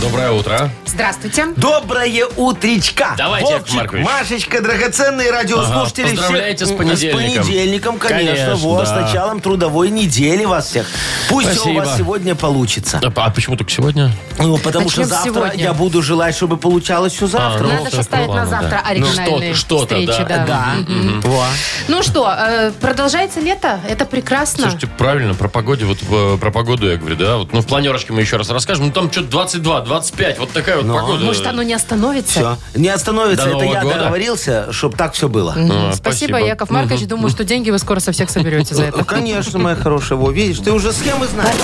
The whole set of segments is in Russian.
Доброе утро. Здравствуйте. Доброе утречка. Давайте, Яков Вовчик, Маркович. Машечка, драгоценные радиослушатели. Ага, поздравляйте всех, с понедельником. С понедельником, конечно. Конечно, вот, с да. началом трудовой недели вас всех. Пусть все у Спасибо. вас сегодня получится. А, а почему только сегодня? Ну, потому Начнем что с завтра сегодня. я буду желать, чтобы получалось все завтра. А, ну, Надо же ставить на ладно, завтра да. оригинальные Ну, что- что-то, встречи. да. да. Во. Ну что, э, продолжается лето, это прекрасно. Слушайте, правильно, про погоде, вот э, про погоду я говорю, да? Вот, ну, в планерочке мы еще раз расскажем. Ну, там что-то 22, 25, вот такая вот погода. Может, оно не остановится? Все. Не остановится. До Это Нового я года. договорился, чтобы так все было. А, Спасибо, Яков Маркович. Думаю, что деньги вы скоро со всех соберете за Ну, это. Конечно, моя хорошая. Во, видишь, ты уже схемы знаешь.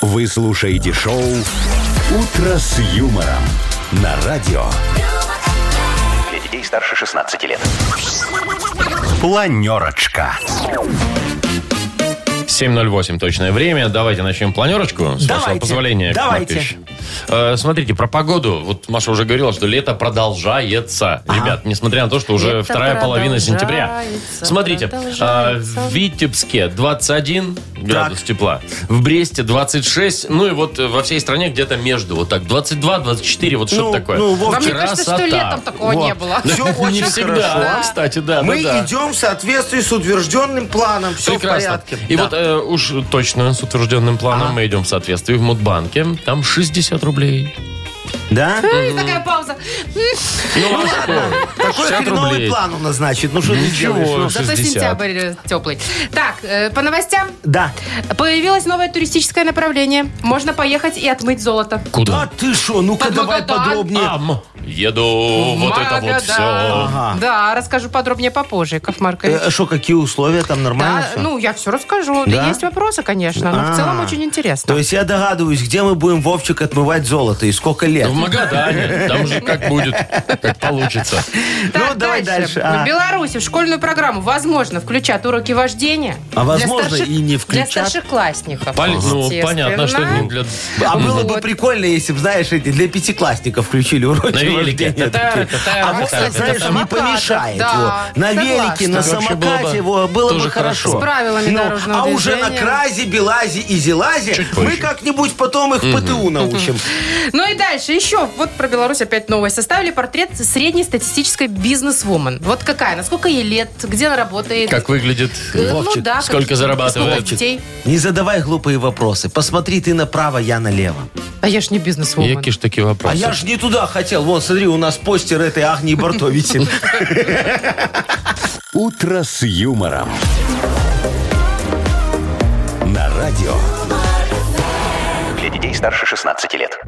Вы слушаете шоу «Утро с юмором» на радио. Для детей старше 16 лет. Планерочка. 7.08 точное время. Давайте начнем планерочку, с вашего Давайте. позволения. Яков Давайте. Маркович. Э, смотрите, про погоду. Вот Маша уже говорила, что лето продолжается. Ребят, несмотря на то, что уже Лето вторая половина сентября. Смотрите, э, в Витебске 21 градус тепла, в Бресте 26, ну и вот во всей стране где-то между, вот так, 22-24, вот что-то Ну, такое. ну, Вам Вовчик, не кажется, что летом такого Во. не было? Все Не очень всегда, хорошо. кстати, да. Мы да, да. идем в соответствии с утвержденным планом. Все в порядке. И Да. вот э, уж точно с утвержденным планом мы идем в соответствии в Мудбанке. Там 60 рублей. Да? Такая пауза. Ну, а что? Такой 60 хреновый рублей. план у нас, значит. Ну что ты Ничего. делаешь? Ну, Зато 60. сентябрь э, теплый. Так, э, по новостям. Да. Появилось новое туристическое направление. Можно поехать и отмыть золото. Да Куда? ты что? Ну-ка Под давай Магадан. подробнее. Ам. Еду, вот это вот все. Да, расскажу подробнее попозже, Яков Маркович. Что, какие условия там нормально Да, всё? ну, я все расскажу. Да? Есть вопросы, конечно, но А. в целом очень интересно. То есть я догадываюсь, где мы будем, Вовчик, отмывать золото и сколько лет. В Магадане. Там же как будет, как получится. Так, ну, давай дальше. А. В Беларуси в школьную программу возможно включат уроки вождения. А возможно, старших- и не включат. Для старшеклассников. Пол- Ну, понятно, что не для... А было бы прикольно, если бы, знаешь, эти для пятиклассников включили уроки На велике. вождения А вот, знаешь, не помешает. Да, вот. На велике, на Вообще было самокате бы было бы хорошо. С правилами Ну, дорожного А уже на движения. кразе, белазе и зелазе Чуть мы позже. как-нибудь потом их ПТУ научим. Ну и дальше еще. Вот про Беларусь опять новость. Составили портрет среднестатистической бизнес-вумен. Вот какая? Насколько ей лет? Где она работает? Как выглядит? Э, ну Вовчик, да, сколько как- зарабатывает? Сколько детей? Не задавай глупые вопросы. Посмотри ты направо, я налево. А я ж не бизнес-вумен. Які ж такі вопросы? А я ж не туда хотел. Вон, смотри, у нас постер этой Агнии Барто висит. «Утро с юмором». На радио. Для детей старше 16 лет.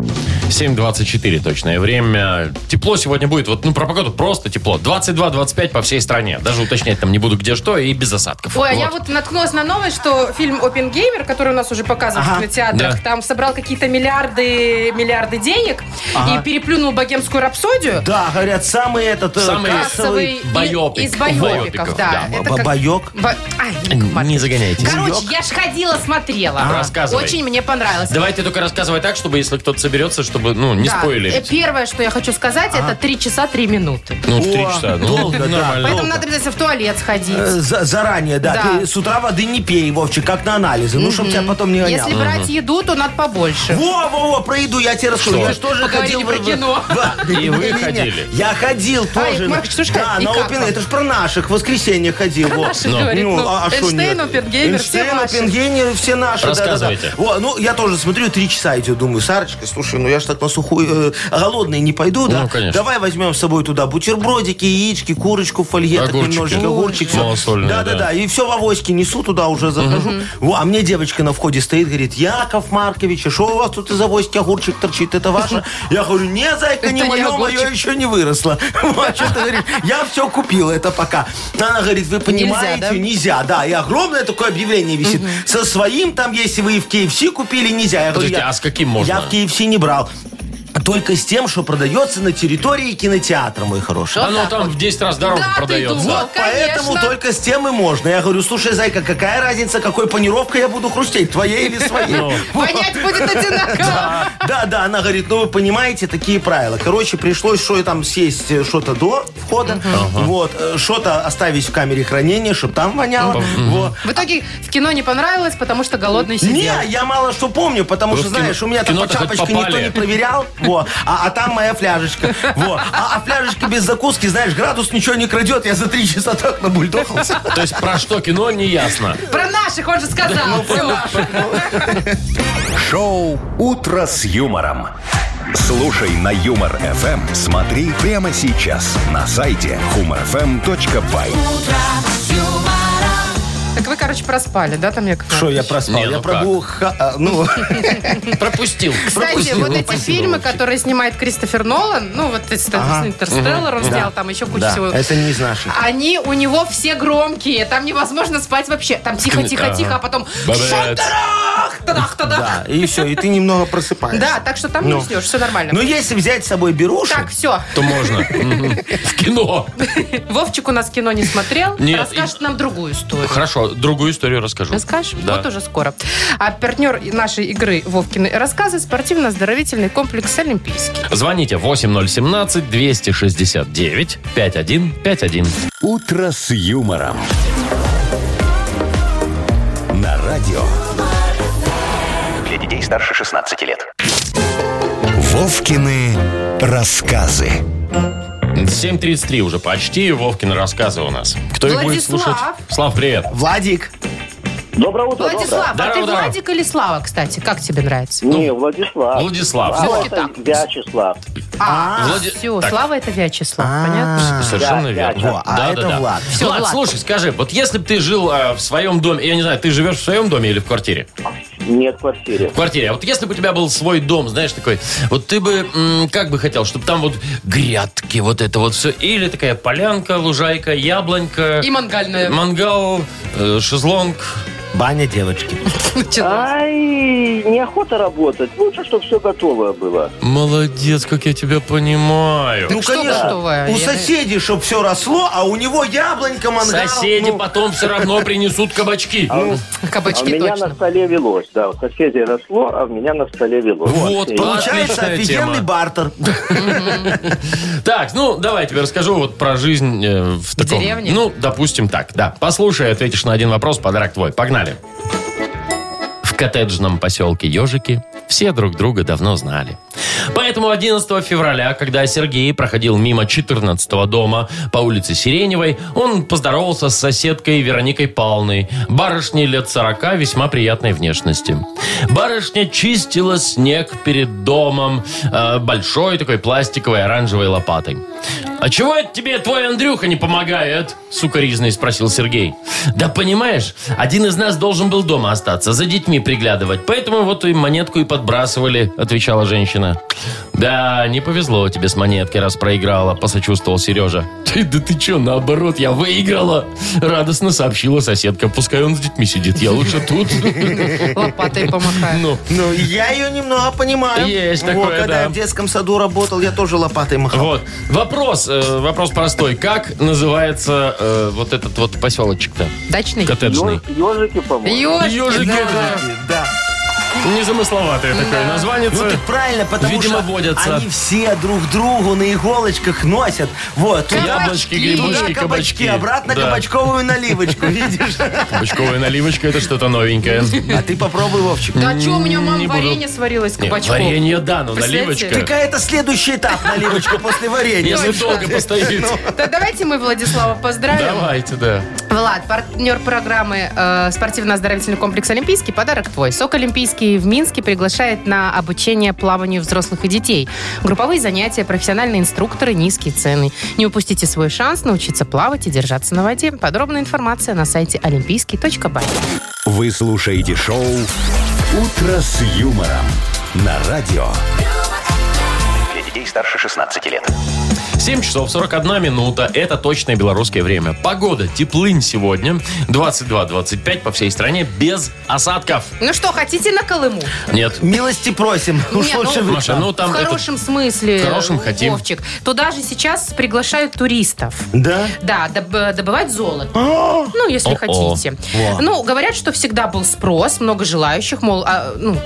7.24 точное время. Тепло сегодня будет. Вот, ну, про погоду просто тепло. 22-25 по всей стране. Даже уточнять там не буду, где что, и без осадков. Ой, а я вот наткнулась на новость, что фильм «Опенгеймер», который у нас уже показывают Ага. в кинотеатрах, Да. там собрал какие-то миллиарды, миллиарды денег и переплюнул богемскую рапсодию. Да, говорят, самый этот... э, Самый Кассовый Байопик. из байопиков, да. да. Это как- Бабаек. Ба- Ай, Не загоняйтесь. Короче, я ж ходила, смотрела. Рассказывай. Очень мне понравилось. Давайте только рассказывай так, чтобы если кто-то соберется, чтобы, ну, не Да. спойлерить. Э, Первое, что я хочу сказать, это 3 часа 3 минуты. Ну, в три О, часа. Ну, долго, да. нормально. Поэтому долго. надо обязательно в туалет сходить. Э, за- заранее, да. Да. Ты с утра воды не пей, Вовчик, как на анализы. Ну, чтобы тебя потом не гоняло. Если брать еду, то надо побольше. Во, во, во, про еду я тебе расскажу. Что? Я же тоже Поговорили ходил... про кино. в- И вы Не-не-не. ходили? Я ходил А, тоже. Яков Маркович, что ж Да? И на как вам? Это ж про наших. В воскресенье ходил. во. наших, говорит, ну, а шо Эйнштейн, нет? Оппенгеймер, все Эйнштейн, ваши. Оппенгеймер, все наши. Рассказывайте. Во, ну, я тоже смотрю, три часа идет, думаю, Сарочка, слушай, ну я ж так на сухую, э, голодный не пойду, да? Ну, конечно. Давай возьмем с собой туда бутербродики, яички, курочку в фольге, так Огурчики. немножечко, огурчик, все. Малосольные, да, да, да. да, и все в авоське несу туда уже захожу. Во, а мне девочка на входе стоит, говорит, Яков Маркович, а что у вас тут из авоськи огурчик торчит, это ваше? Я говорю, не, зайка, не Это не мое, огурчик. мое еще не выросло. Вот, что ты говоришь, я все купила это пока. Она говорит, вы понимаете, нельзя, да, и огромное такое объявление висит. Со своим там, если вы в KFC купили, нельзя. Я говорю, Подождите, я- а с каким можно? Я в KFC не брал. Только с тем, что продается на территории кинотеатра, мой хороший. Оно так там вот. в 10 раз дороже Да, ты продается. думал. Вот, поэтому конечно. только с тем и можно. Я говорю, слушай, зайка, какая разница, какой панировкой я буду хрустеть, твоей или своей? Ну. Понять будет одинаково. Да, да, она говорит, ну вы понимаете, такие правила. Короче, пришлось что там съесть э, что-то до входа, вот, э, что-то оставить в камере хранения, чтобы там воняло. Вот. В итоге в кино не понравилось, потому что голодный Не, сидел. я мало что помню, потому Вы что, в кино- знаешь, у меня там кино-то по хоть чапочке никто попали. не проверял, во, а, а там моя фляжечка. Во. А, а фляжечка без закуски, знаешь, градус ничего не крадет, я за три часа так набульдохался. То есть про что кино, не ясно. Про наших он же сказал. Всё. Шоу «Утро с юмором». Слушай на Юмор ФМ. Смотри прямо сейчас на сайте humorfm.by. Так вы, короче, проспали, да, там, Яков Что, я проспал? Не, я ну пробыл, ха- а, ну, Пропустил. Кстати, пропустил, вот ну, эти спасибо, фильмы, Вовчик. которые снимает Кристофер Нолан, ну, вот Ага. Интерстеллар он Да. снял, там еще куча да, всего. это не из наших. Они у него все громкие, там невозможно спать вообще. Там тихо-тихо-тихо, а потом Бабец. шатарах, тадах, тадах. Да, и все, и ты немного просыпаешься. Да, так что там не Ну. уснешь, все нормально. Но если взять с собой беруши, Так, все. То можно. Мгм. В кино. Вовчик у нас кино не смотрел, Нет, расскажет нам другую историю. Хорошо, другую историю расскажу. Расскажешь? Да. Вот уже скоро. А партнер нашей игры Вовкины рассказы спортивно-оздоровительный комплекс Олимпийский. Звоните 8017-269-5151. «Утро с юмором». На радио. Для детей старше 16 лет. Вовкины рассказы. 7.33 уже почти. Вовкины рассказы у нас. Кто их будет Владислав. слушать? Слав, привет. Владик, Доброе утро, Владислав, а Здорово, ты здорово. Владик или Слава, кстати? Как тебе нравится? Не, Владислав. Владислав. Слава Всё-таки это так. Вячеслав. А, Влади- все, так. Слава это Вячеслав, А. понятно? Совершенно Да, верно. да, Во, а это Влад. Всё, Влад, Влад. слушай, скажи, вот если бы ты жил э, в своем доме, я не знаю, ты живешь в своем доме или в квартире? Нет, в квартире. В квартире. А вот если бы у тебя был свой дом, знаешь, такой, вот ты бы, м, как бы хотел, чтобы там вот грядки, вот это вот все, или такая полянка, лужайка, яблонька, И мангальная. мангал, э, шезлонг. Баня девочки. Ай, неохота работать. Лучше, чтобы все готовое было. Молодец, как я тебя понимаю. Ну, что готовое? у Я- соседей, чтобы все росло, а у него яблонька, мангал. Соседи ну, потом все равно принесут кабачки. А у Кабачки меня точно. на столе велось. Да, у соседей росло, а у меня на столе велось. Вот, И- Получается Отличная офигенный тема. бартер. Так, ну, давай я тебе расскажу вот про жизнь э, в таком... деревне? Ну, допустим так, да. Послушай, ответишь на один вопрос, подарок твой. Погнали. В коттеджном поселке Ежики все друг друга давно знали. Поэтому 11 февраля, когда Сергей проходил мимо 14 дома по улице Сиреневой, он поздоровался с соседкой Вероникой Павловной, барышней лет 40 весьма приятной внешности. Барышня чистила снег перед домом э, большой такой пластиковой оранжевой лопатой. «А чего это тебе твой Андрюха не помогает?» Сукаризный спросил Сергей. «Да понимаешь, один из нас должен был дома остаться, за детьми приглядывать, поэтому вот и монетку и подбрасывали», отвечала женщина. «Да, не повезло тебе с монеткой, раз проиграла», посочувствовал Сережа. «Ты, да ты что, наоборот, я выиграла!» Радостно сообщила соседка. «Пускай он с детьми сидит, я лучше тут». Лопатой помахаю. Ну, Ну, я ее немного понимаю. Есть Вот, такое, Когда да. я в детском саду работал, я тоже лопатой махал. Вот. Вопрос, э, вопрос простой. Как называется э, вот этот вот поселочек-то? Дачный? Коттеджный. Ё- Ежики, по-моему. Ёшки, Ежики, да. да. Да. Незамысловатое такое название. Ну так правильно, потому Видимо, что водятся. они все друг другу на иголочках носят. Вот. Туда- Яблочки, грибочки, Туда кабачки, кабачки. обратно Да. кабачковую наливочку, видишь? Кабачковая наливочка это что-то новенькое. А ты попробуй, Вовчик. Да что, у меня мама Не буду. варенье сварила из Не, кабачков. Варенье, да, но Представляете? наливочка. Какая это следующий этап наливочка после варенья? Если долго постоит. Да давайте мы Владислава поздравим. Давайте, да. Влад, партнер программы э, спортивно-оздоровительный комплекс «Олимпийский». Подарок твой. СОК «Олимпийский» в Минске приглашает на обучение плаванию взрослых и детей. Групповые занятия, профессиональные инструкторы, низкие цены. Не упустите свой шанс научиться плавать и держаться на воде. Подробная информация на сайте олимпийский.бай. Вы слушаете шоу «Утро с юмором» на радио. Для детей старше 16 лет. 7 часов 41 минута. Это точное белорусское время. Погода теплынь сегодня. 22-25 по всей стране без осадков. Ну что, хотите на Колыму? Нет. Милости просим. Уж Не, лучше ну, вы Маша, ну там в этот- хорошем смысле, в хорошем хотим. Вовчик. Туда же сейчас приглашают туристов. Да? Да, доб- добывать золото. Ну, если О-о. хотите. Ну, говорят, что всегда был спрос, много желающих, мол, а, ну,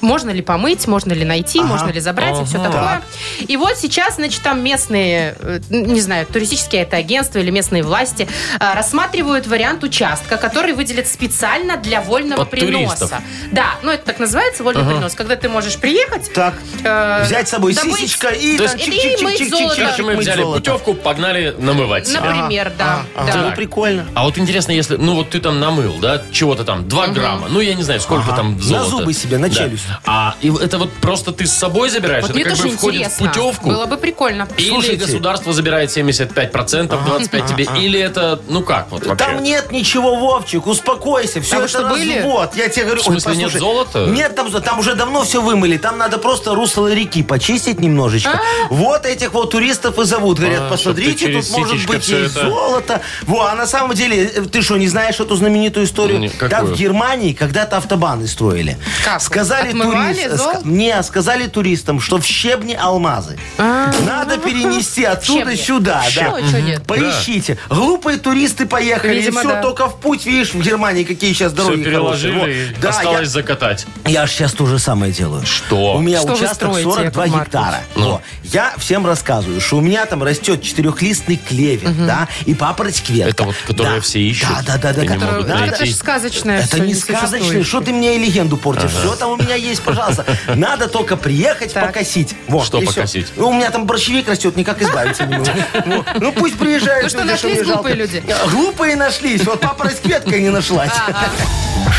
можно ли помыть, можно ли найти, можно ли забрать и все Ага. такое. И вот сейчас, значит, там местные, э, не знаю, туристические это агентства или местные власти э, рассматривают вариант участка, который выделят специально для вольного Под приноса. туристов. Да, ну это так называется вольный принос, когда ты можешь приехать, Так, э, взять с собой добыть- сисечка и То там есть- И мыть золото. Короче, мы взяли золото. путевку, погнали намывать себя. Например, да. Ага, да. Ну, прикольно. А вот интересно, если, ну вот ты там намыл, да, чего-то там, 2 грамма, ну я не знаю, сколько Ага. там На золота. зубы себе, на Да. челюсть. А и это вот просто ты с собой забираешь? Вот это как бы входит интересно. в путевку? Было бы прикольно. Или Слушайте. государство забирает 75%, 25% тебе, или это, ну как вот вообще? Там нет ничего, Вовчик, успокойся. Все А это что, были? развод. Я тебе говорю. В смысле, нет золота? Нет, там, зо- там уже давно все вымыли. Там надо просто русло реки почистить немножечко. Вот этих вот туристов и зовут. Говорят, А, посмотрите, тут может быть есть это- золото. Во, а на самом деле, э, ты что, не знаешь эту знаменитую историю? Не, Да, в Германии когда-то автобаны строили. Как? Сказали Отмывали турист- золото? ска- Не, сказали туристам, что в щебне алмазы. Надо перенести Щебни. сюда. да. Что, что нет? Поищите. Глупые туристы поехали. Видимо, и все, да. только в путь, видишь, в Германии какие сейчас Все дороги переложили, хорошие. и. Да, осталось закатать. я, я ж сейчас то же самое делаю. Что? У меня Что вы участок строите, 42 Яков Маркович? гектара. Ну. Во. Я всем рассказываю, что у меня там растет четырехлистный клевер, да, и папороть ветка. Это вот, которое Да. все ищут Да, да, да, да. и не могут. Это же сказочное это всё, не сказочное. Что ты мне и легенду портишь? Все там у меня есть, пожалуйста. Надо только приехать, Так. покосить. Вот, Что и всё. покосить? Ну, у меня там борщевик растет, никак избавиться не могу. Вот. Ну, пусть приезжают. Ну что, люди, нашлись мне жалко. глупые люди? Глупые нашлись. Вот папороть ветка не нашлась.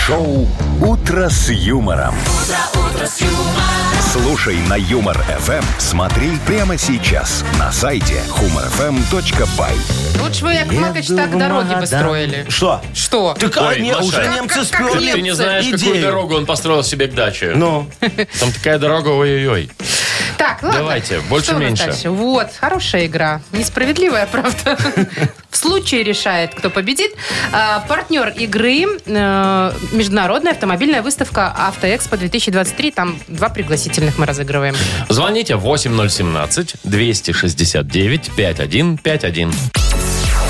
Шоу «Утро с юмором». Слушай на Юмор ФМ. Смотри прямо сейчас на сайте humorfm.by. Лучше вы, Яков Маркович, так дороги бы Магадан. строили. Что? Что? Так Ой, не, Маша. уже Как- немцы как- как сперли. Ты не знаешь, какую идею. дорогу он построил себе к даче. Ну, Там такая дорога, ой-ой-ой. Так, ладно. Давайте, больше, Что у нас меньше. дальше? Вот, хорошая игра. Несправедливая, правда. В случае решает, кто победит. А, Партнер игры э, Международная автомобильная выставка Автоэкспо 2023. Там два пригласительных мы разыгрываем. Звоните 8017-269-5151.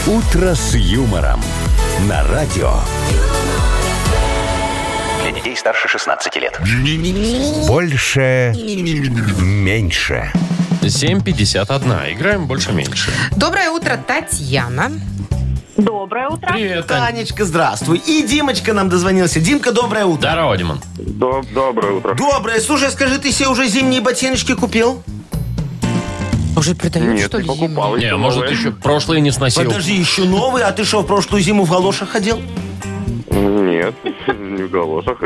«Утро с юмором» на радио. Для детей старше 16 лет. Больше. Меньше. 751. Играем больше-меньше. Доброе утро, Татьяна. Доброе утро. Привет, Тань. Танечка, здравствуй. И Димочка нам дозвонился. Димка, доброе утро. Здорово, Димон. Доб- Доброе утро. Доброе. Слушай, скажи, ты себе уже зимние ботиночки купил? Уже продают, Нет, что ли, не покупал. Не, может, еще прошлые не сносил. Подожди, еще новый, а ты что, в прошлую зиму в галошах ходил? Нет, не в галошах.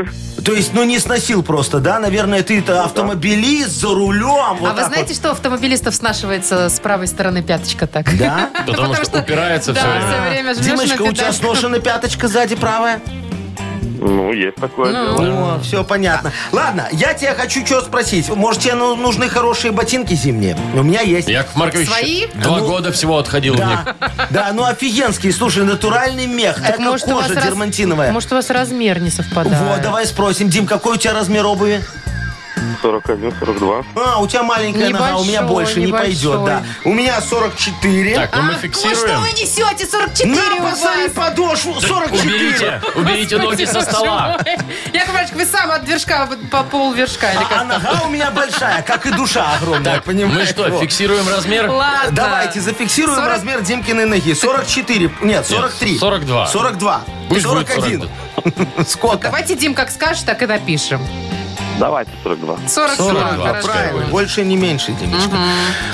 То есть, ну не сносил просто, да? Наверное, ты-то автомобилист за рулем. вот а вы так знаете, что у автомобилистов снашивается с правой стороны пяточка так? вот. Да? Потому что упирается да, все время. все время жмешь Димочка, на у тебя педальку. сношена пяточка сзади правая? Ну, есть такое Ну. дело. О, все понятно. Ладно, я тебя хочу что спросить. Может, тебе ну- нужны хорошие ботинки зимние? У меня есть. Яков Маркович Свои? два Ну, года всего отходил в них. Да, да, ну офигенские. Слушай, натуральный мех, Так это может, у вас кожа раз- дермантиновая. Может, у вас размер не совпадает? Вот, давай спросим. Дим, какой у тебя размер обуви? 41, 42. А, у тебя маленькая нога, у меня Небольшой, больше не пойдет, да. У меня 44. Так, ну мы Ой, что фиксируем. вы несете? 44 На, у посмотри вас. подошву, 44. Уберите, уберите ноги со стола. Яков Маркович, вы сам от вершка по пол вершка или А, а как там? нога у меня большая, как и душа огромная, Так, понимаешь? мы что, фиксируем размер? Ладно. Давайте зафиксируем 40 размер Димкиной ноги. 44. Нет, 43. 42. 42. Пусть будет 41. Сколько? Давайте, Дим, как скажешь, так и напишем. Давайте 42. 42, 42, хорошо. Правильно. Больше не меньше, Димочка.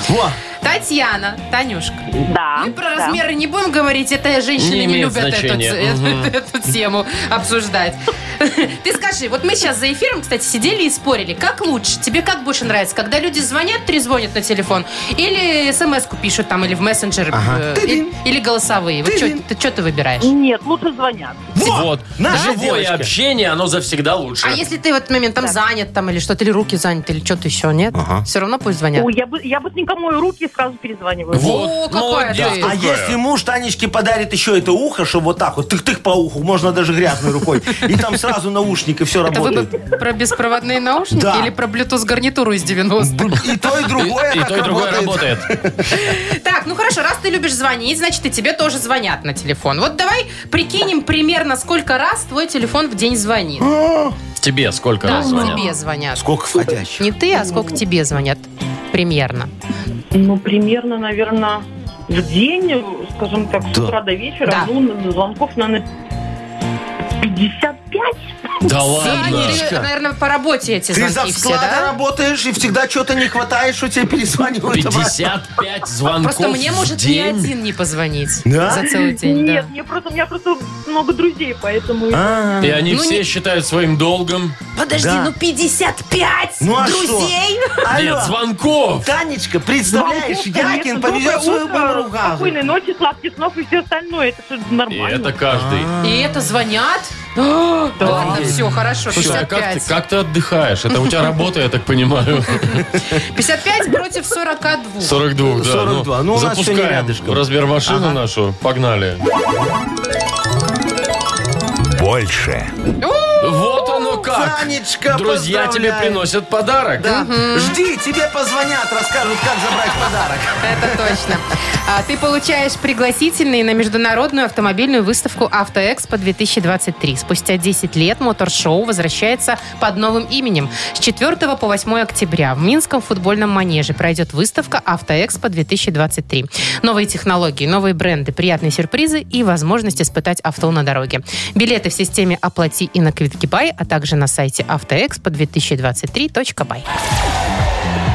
Во. Татьяна, Танюшка, Да. мы про да. размеры не будем говорить, это женщины Не не, любят эту, ц- Мгм. эту тему обсуждать. Ты скажи, вот мы сейчас за эфиром, кстати, сидели и спорили. Как лучше? Тебе как больше нравится? Когда люди звонят, трезвонят на телефон? Или смс-ку пишут там, или в мессенджер? э, или, или голосовые? Вот чё- ты что ты выбираешь? Нет, лучше звонят. Вот. наши Живое девочки. общение, оно завсегда лучше. А если ты в этот момент там занят, там, или что-то, или руки заняты, или что-то еще, нет? Все равно пусть звонят. Ой, я, бы, я быстренько мою руки сразу перезваниваю. Вот, О, какая молодец ты. А если муж Танечке подарит еще это ухо, чтобы вот так вот, тых-тых по уху, можно даже грязной рукой, и там сразу наушник, и все Это вы бы работает. про беспроводные наушники Да. или про Bluetooth гарнитуру из 90-х? И то, и другое И так то, и другое работает. Так, ну хорошо, раз ты любишь звонить, значит и тебе тоже звонят на телефон. Вот давай прикинем примерно, сколько раз твой телефон в день звонит. Тебе сколько Да, раз звонят? тебе звонят. Сколько входящих? Не ты, а сколько тебе звонят примерно. Ну, примерно, наверное, в день, скажем так, с Да. утра до вечера, Да. ну, звонков, наверное, 55. Да Ты, ладно. наверное, по работе эти Ты за звонки все, склада да? работаешь, и всегда что-то не хватает, что тебе перезванивают. обратно. 55 звонков Просто мне в может ни день. один не позвонить Да? за целый день. Нет, да. мне просто, у меня просто много друзей, поэтому... А, И они Ну, все не- считают своим долгом. Подожди, Да. ну 55 Ну, а друзей? Нет, Алло, звонков. Танечка, представляешь, Звонков, Якин конечно, повезет доброе свою утро, бабу в газу. Спокойной ночи, сладких снов и все остальное. Это что И нормально. это каждый. И это звонят? Ладно, все, хорошо, Слушай, а как ты, 55. как ты отдыхаешь? Это у тебя работа, я так понимаю. 55 против 42. 42, да. 42. Ну, у нас всё не запускаем рядышком. размер машину нашу. Погнали. Больше. Вот оно как. Танечка, Друзья тебе поздравляю. приносят подарок. Да. Жди, тебе позвонят, расскажут, как забрать подарок. Это точно. А, ты получаешь пригласительные на международную автомобильную выставку «Автоэкспо 2023». Спустя 10 лет мотор-шоу возвращается под новым именем. С 4 по 8 октября в Минском футбольном манеже пройдет выставка «Автоэкспо 2023». Новые технологии, новые бренды, приятные сюрпризы и возможность испытать авто на дороге. Билеты в системе «Оплати» и на Квиткибай, а также на сайте автоэкспо2023.бай.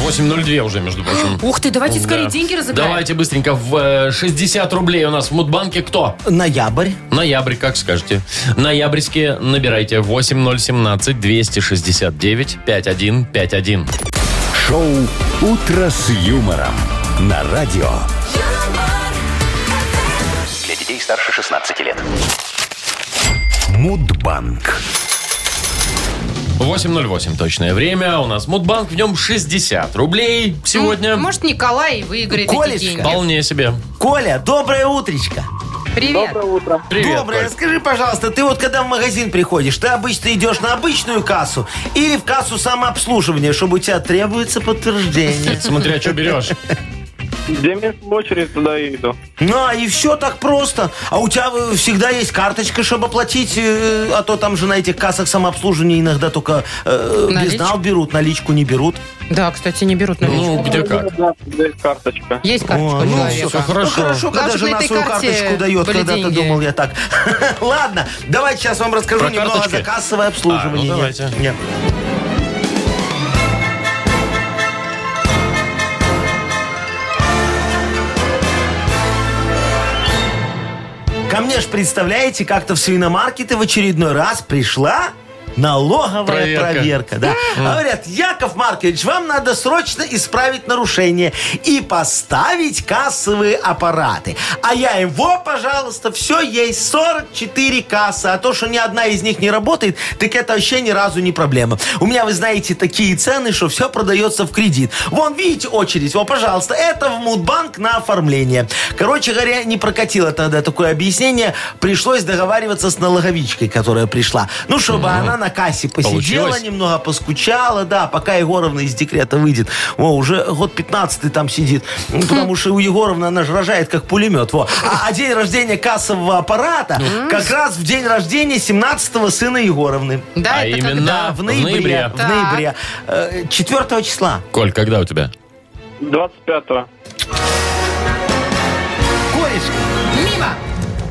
8.02 уже, между прочим. Ух ты, давайте Да. скорее деньги разыграем. Давайте быстренько. В э, 60 рублей у нас в Мудбанке кто? Ноябрь. Ноябрь, как скажете. Ноябрьские набирайте 8017-269-5151. Шоу Утро с юмором на радио. Для детей старше 16 лет. Мудбанк. 8.08 точное время. У нас Мудбанк, в нем 60 рублей сегодня. Может, Николай выиграет эти Колечка. деньги. Вполне себе. Коля, доброе утречко. Привет. утро. Привет, Доброе. Коль. Скажи, пожалуйста, ты вот когда в магазин приходишь, ты обычно идешь на обычную кассу или в кассу самообслуживания, чтобы у тебя требуется подтверждение? Смотря, что берешь. Где место в очередь, туда и иду. Ну, и все так просто. А у тебя э, всегда есть карточка, чтобы оплатить, э, а то там же на этих кассах самообслуживания иногда только э, безнал берут, наличку не берут. Да, кстати, не берут наличку. Ну, где как. Есть карточка. Есть карточка О, ну, всё хорошо. Ну, хорошо, когда чтобы жена свою карточку дает, когда-то думал я так. Ладно, давайте сейчас вам расскажу Про немного карточки? за кассовое обслуживание. А, ну, давайте. Нет. Ко мне ж, представляете, как-то в свиномаркеты в очередной раз пришла налоговая Проверка. проверка. да. Говорят, Яков Маркович, вам надо срочно исправить нарушение и поставить кассовые аппараты. А я им, во, пожалуйста, все есть, 44 кассы. А то, что ни одна из них не работает, так это вообще ни разу не проблема. У меня, вы знаете, такие цены, что все продается в кредит. Вон, видите очередь, во, пожалуйста, это в Мудбанк на оформление. Короче говоря, не прокатило тогда такое объяснение. Пришлось договариваться с налоговичкой, которая пришла. Ну, чтобы она на кассе посидела Получилось? немного, поскучала, да, пока Егоровна из декрета выйдет. О, уже год 15 там сидит. Ну, Потому что у Егоровны она же рожает как пулемет. Во. А, а день рождения кассового аппарата как раз в день рождения 17-го сына Егоровны. Да, А это именно когда? В ноябре. ноябре. В Так. ноябре. Э, 4 числа. Коль, когда у тебя? 25-го.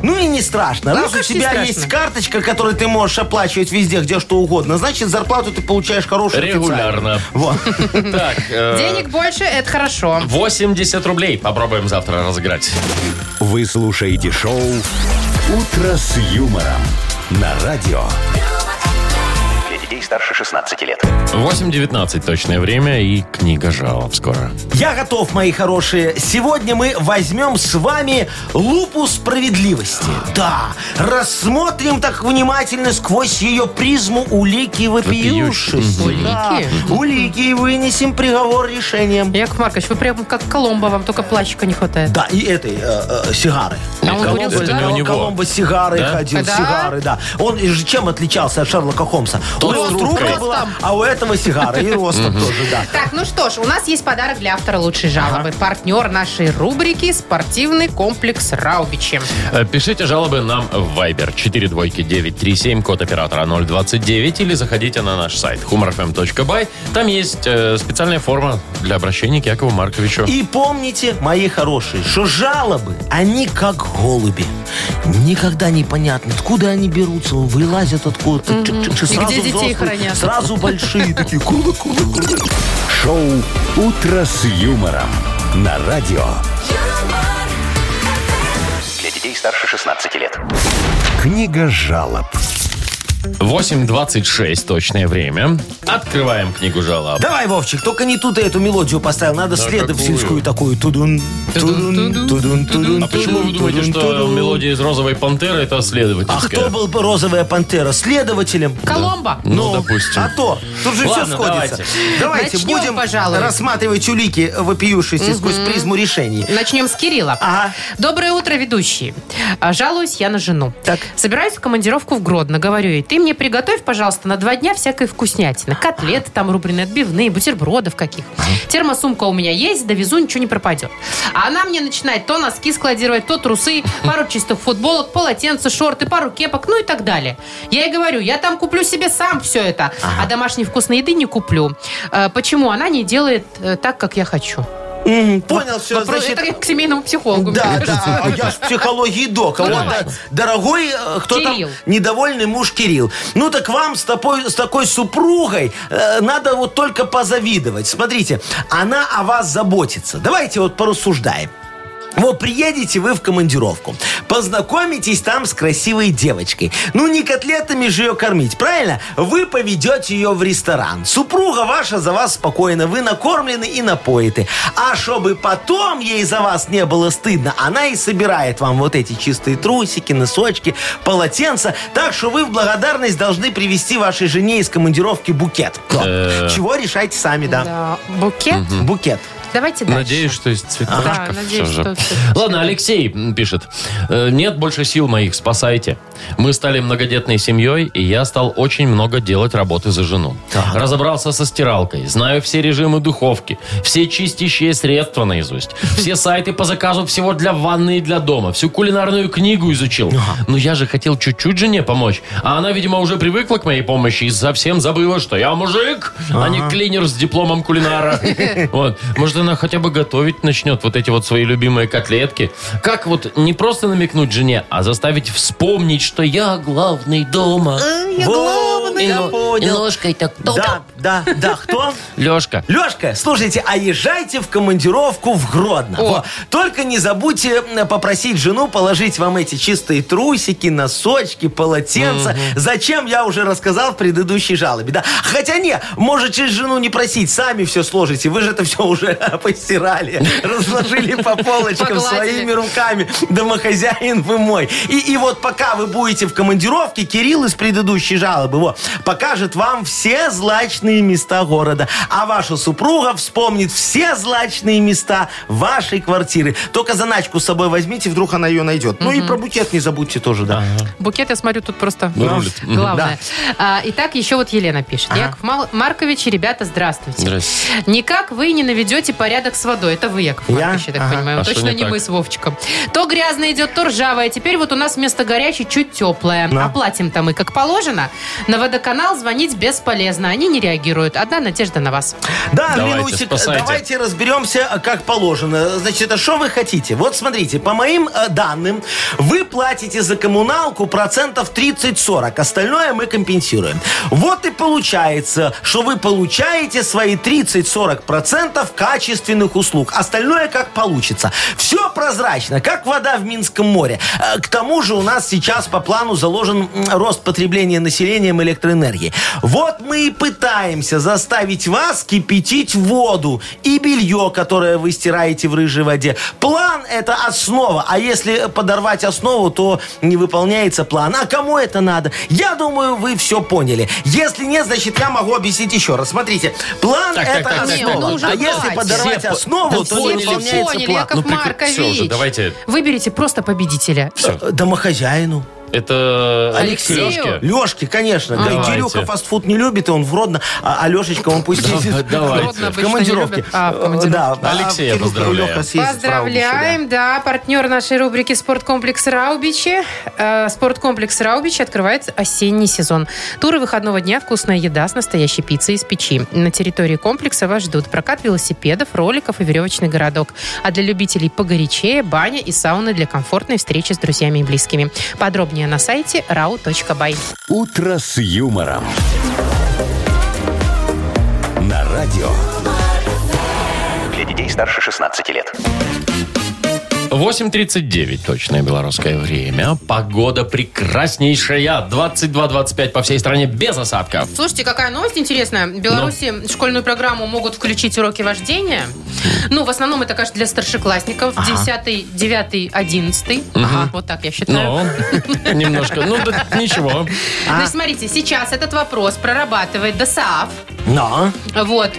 Ну и не страшно. Ну, Раз у конечно, не тебя страшно. есть карточка, которую ты можешь оплачивать везде, где что угодно, значит, зарплату ты получаешь хорошую. Регулярно. Вот. Так, э, Денег больше, это хорошо. 80 рублей попробуем завтра разыграть. Вы слушаете шоу «Утро с юмором» на радио. Детей старше 16 лет. 8.19 точное время и книга жалоб скоро. Я готов, мои хорошие. Сегодня мы возьмем с вами лупу справедливости. Да, рассмотрим так внимательно сквозь ее призму улики вопиющести. Улики? Да, улики и вынесем приговор решением. Яков Маркович, вы прям как Коломбо, вам только плачика не хватает. Да, и этой э, э, сигары. А он Коломбо курил это не у него. Коломбо с сигарой Да? ходил, Да? сигары, да. Он же чем отличался от Шерлока Холмса? У Тот него с трубкой. трубка была, а у этого сигара. И ростом тоже, да. Так, ну что ж, у нас есть подарок для автора лучшей жалобы. Партнер нашей рубрики «Спортивный комплекс Раубичи». Э, Пишите жалобы нам в Viber 42937, код оператора 029, или заходите на наш сайт humorfm.by. Там есть э, специальная форма для обращения к Якову Марковичу. И помните, мои хорошие, что жалобы, они как голуби. Никогда не понятно, откуда они берутся, вылазят откуда-то. Чик-чик-чик, И сразу где детей взрослые, хранят. Сразу большие такие. Куда. Шоу «Утро с юмором» на радио. Для детей старше 16 лет. Книга жалоб. 8.26 точное время. Открываем книгу жалоб. Давай, Вовчик, только не тут ты эту мелодию поставил. Надо следовательскую такую. Тудун, тудун, тудун, тудун, А почему вы думаете, что мелодия из «Розовой пантеры» это А следовательская? кто был бы розовая пантера? Следователем? Коломбо. Ну, допустим. А то. Тут же Ладно, все сходится. давайте. Давайте Начнем, будем пожалуй. рассматривать улики, вопиющиеся сквозь призму решений. Начнем с Кирилла. Ага. Доброе утро, ведущие. А, Жалуюсь я на жену. Так. Собираюсь в командировку в Гродно. Говорю ей, ты мне приготовь, пожалуйста, на два дня всякой вкуснятины. Котлеты там рубленые, отбивные, бутербродов каких. Термосумка у меня есть, довезу, ничего не пропадет. А она мне начинает то носки складировать, то трусы, пару чистых футболок, полотенца, шорты, пару кепок, ну и так далее. Я ей говорю, я там куплю себе сам все это, а домашней вкусной еды не куплю. Э, Почему она не делает э, так, как я хочу? Мгм, Понял, все. Вопрос- Значит, Это я к семейному психологу. мне Да, кажется. да, а я ж в психологии док. А Ну, вот, давай. да, дорогой, э, кто Кирилл. там, недовольный муж Кирилл. Ну так вам с такой, с такой супругой э, надо вот только позавидовать. Смотрите, она о вас заботится. Давайте вот порассуждаем. Вот приедете вы в командировку, познакомитесь там с красивой девочкой. Ну, не котлетами же ее кормить, правильно? Вы поведете ее в ресторан. Супруга ваша за вас спокойна, вы накормлены и напоиты. А чтобы потом ей за вас не было стыдно, она и собирает вам вот эти чистые трусики, носочки, полотенца. Так что вы в благодарность должны привезти вашей жене из командировки букет. Чего решайте сами, да. Да. Букет? Букет. Давайте дальше. Надеюсь, что из цветочков Да, надеюсь, всё же. что. Ладно, Алексей пишет. «Э, Нет больше сил моих, спасайте. Мы стали многодетной семьей, и я стал очень много делать работы за жену. Разобрался со стиралкой, знаю все режимы духовки, все чистящие средства наизусть, все сайты по заказу всего для ванны и для дома, всю кулинарную книгу изучил. Но я же хотел чуть-чуть жене помочь, а она, видимо, уже привыкла к моей помощи и совсем забыла, что я мужик, а не клинер с дипломом кулинара. Вот. Может, она хотя бы готовить начнет вот эти вот свои любимые котлетки. Как вот не просто намекнуть жене, а заставить вспомнить, что я главный дома. Во, я понял. ножкой так Да, да, да. Кто? Лешка. Лешка, слушайте, а езжайте в командировку в Гродно. Во. Только не забудьте попросить жену положить вам эти чистые трусики, носочки, полотенца. Зачем, я уже рассказал в предыдущей жалобе. Да? Хотя не, можете жену не просить, сами все сложите. Вы же это все уже постирали, разложили по полочкам своими руками. Домохозяин вы мой. И, и вот пока вы будете в командировке, Кирилл из предыдущей жалобы во, покажет вам все злачные места города. А ваша супруга вспомнит все злачные места вашей квартиры. Только заначку с собой возьмите, вдруг она ее найдет. Ну и про букет не забудьте тоже, да. Букет, я смотрю, тут просто. Мгм. главное. А, итак, еще вот Елена пишет. Яков Маркович, ребята, здравствуйте. Здрасте. Никак вы не наведете порядок с водой. Это вы, Яков Я? Маркович, я так Ага. понимаю. А что Точно не не так? мы с Вовчиком. То грязно идет, то ржавое. Теперь вот у нас вместо горячей чуть теплое. Да. Оплатим-то мы как положено. На водоканал звонить бесполезно. Они не реагируют. Одна надежда на вас. Да, Давайте, Ленусик, спасайте. давайте разберемся, э, как положено. Значит, это что вы хотите? Вот смотрите, по моим э, данным, вы платите за коммуналку процентов 30-40, остальное мы компенсируем. Вот и получается, что вы получаете свои 30-40 процентов качественных услуг. Остальное как получится. Все прозрачно, как вода в Минском море. Э, К тому же у нас сейчас по плану заложен рост потребления населением электроэнергии. Вот мы и пытаемся заставить вас кипятить воду и белье, которое вы стираете в рыжей воде. План – это основа, а если подорвать основу, то не выполняется план. А кому это надо? Я думаю, вы все поняли. Если нет, значит, я могу объяснить еще раз. Смотрите, план так, это так, так, Не, основа. ну уже а если подорвать Все по- основу, да то поняли, не Все выполняется поняли, план. Яков Ну, Маркович. всё уже, давайте. Выберите просто победителя. Э, Домохозяину. Это Алексею? Лёшке. Лешки, конечно. Давайте. Кирюха фастфуд не любит, и он в Родно, а Алешечка, он пусть ездит Давайте. В командировке. А, в командировке. Да, а Алексея Кирюха, поздравляем. Леха съездит Поздравляем, да. Партнер нашей рубрики «Спорткомплекс Раубичи». Э, Спорткомплекс Раубичи открывает осенний сезон. Туры выходного дня, вкусная еда с настоящей пиццей из печи. На территории комплекса вас ждут прокат велосипедов, роликов и веревочный городок. А для любителей погорячее – баня и сауна для комфортной встречи с друзьями и близкими. Подробнее на сайте rau.by. «Утро с юмором». На радио. Для детей старше 16 лет. 8.39 точное белорусское время. Погода прекраснейшая. 22-25 по всей стране без осадков. Слушайте, какая новость интересная. В Беларуси Ну. школьную программу могут включить уроки вождения. Ну, в основном это, конечно, для старшеклассников. 10, 9, 11. Вот так я считаю. Ну, немножко. Ну, да, ничего. Значит, смотрите, сейчас этот вопрос прорабатывает ДОСААФ. Но. Вот.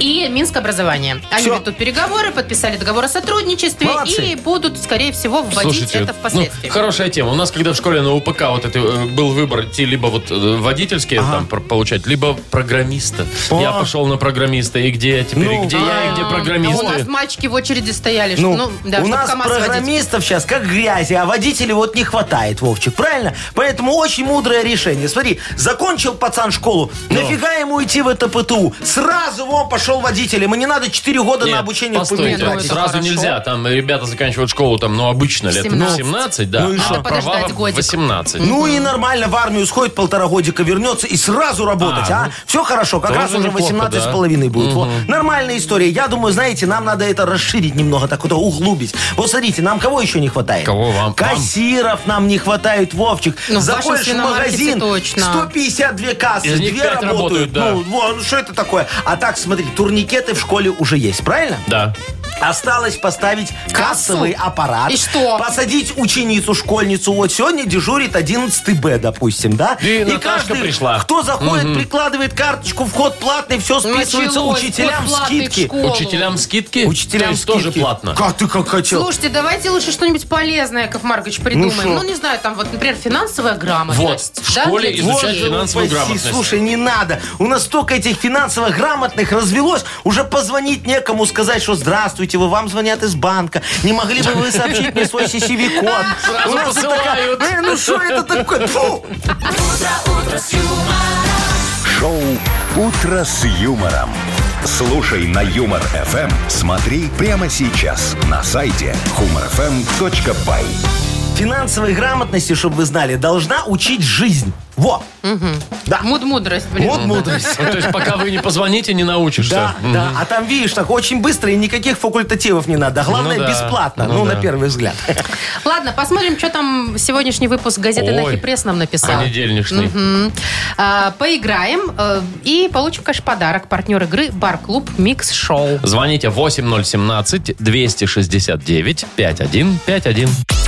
И Минск образование. Они Всё. ведут переговоры, подписали договор о сотрудничестве Молодцы. и будут, скорее всего, вводить Слушайте, это впоследствии. ну, хорошая тема. У нас, когда в школе на УПК вот это э, был выбор идти либо вот э, водительские там пр- получать, либо программиста. О. Я пошел на программиста. И где я теперь? Ну, и где я, и где А, программисты? У нас мальчики в очереди стояли. что- Ну, Ну, да, у нас КамАЗ водить. программистов сейчас как грязи, а водителей вот не хватает, Вовчик, правильно? Поэтому очень мудрое решение. Смотри, закончил пацан школу, Ну. нафига ему идти в это ПТУ? Сразу вон пошел водителем, и не надо 4 года на Нет, обучение в постойте, ПТУ ну, тратить. это сразу хорошо. нельзя. Там ребята заканчивают школу, там, ну, обычно лет 17. 17, да. Ну и а что? Права годик. 18. Ну и нормально, в армию сходит полтора годика, вернется и сразу работать, А, а? ну, Все хорошо, как раз уже неплохо, 18 с да. половиной будет. Вот. Нормальная история. Я думаю, знаете, нам надо это расширить немного, так вот углубить. Вот смотрите, нам кого еще не хватает? Кого вам? Кассиров нам не хватает, Вовчик. Ну, в Заходишь в магазин, точно. 152 кассы, две работают. работают, да. Ну, ну, что это такое? А так, смотри, турникеты в школе уже есть, правильно? Да. Осталось поставить Кассу? кассовый аппарат. И что? Посадить ученицу, школьницу. Вот сегодня дежурит 11 Б, допустим, да? И Наташка пришла. кто заходит, прикладывает карточку, вход платный, все списывается Началось, учителям вход платный в скидки. школу. Учителям скидки? Учителям То есть тоже скидки. платно. Как ты как хотел? Слушайте, давайте лучше что-нибудь полезное, Яков Маркович, придумаем. Ну, Ну, шо? не знаю, там вот, например, финансовая грамотность. Вот, в Да, школе для изучать детей? финансовую упаси, грамотность. Слушай, не надо. У нас столько этих финансово грамотных развелось, уже позвонить некому, сказать, что здравствуйте, вы вам звонят из банка. Не могли бы вы сообщить мне свой CCV-код? Сразу У нас это посылают. такая, «Э, ну что это такое? Фу! Шоу «Утро с юмором». Слушай на Юмор ФМ. Смотри прямо сейчас на сайте humorfm.by. Финансовой грамотности, чтобы вы знали, должна учить жизнь. Во! Да. Муд-мудрость, блин. Вот мудрость. Ну, то есть, пока вы не позвоните, не научишься. Да, да. А там, видишь, так очень быстро и никаких факультативов не надо. А Главное, Ну да, бесплатно. ну Ну, на да. первый взгляд. Ладно, посмотрим, что там сегодняшний выпуск газеты Ой, «Нахи Пресс» нам написал. Понедельничный. А, поиграем э, и получим, конечно, подарок. Партнер игры «Бар-клуб Mix Show». Звоните 8017-269-5151.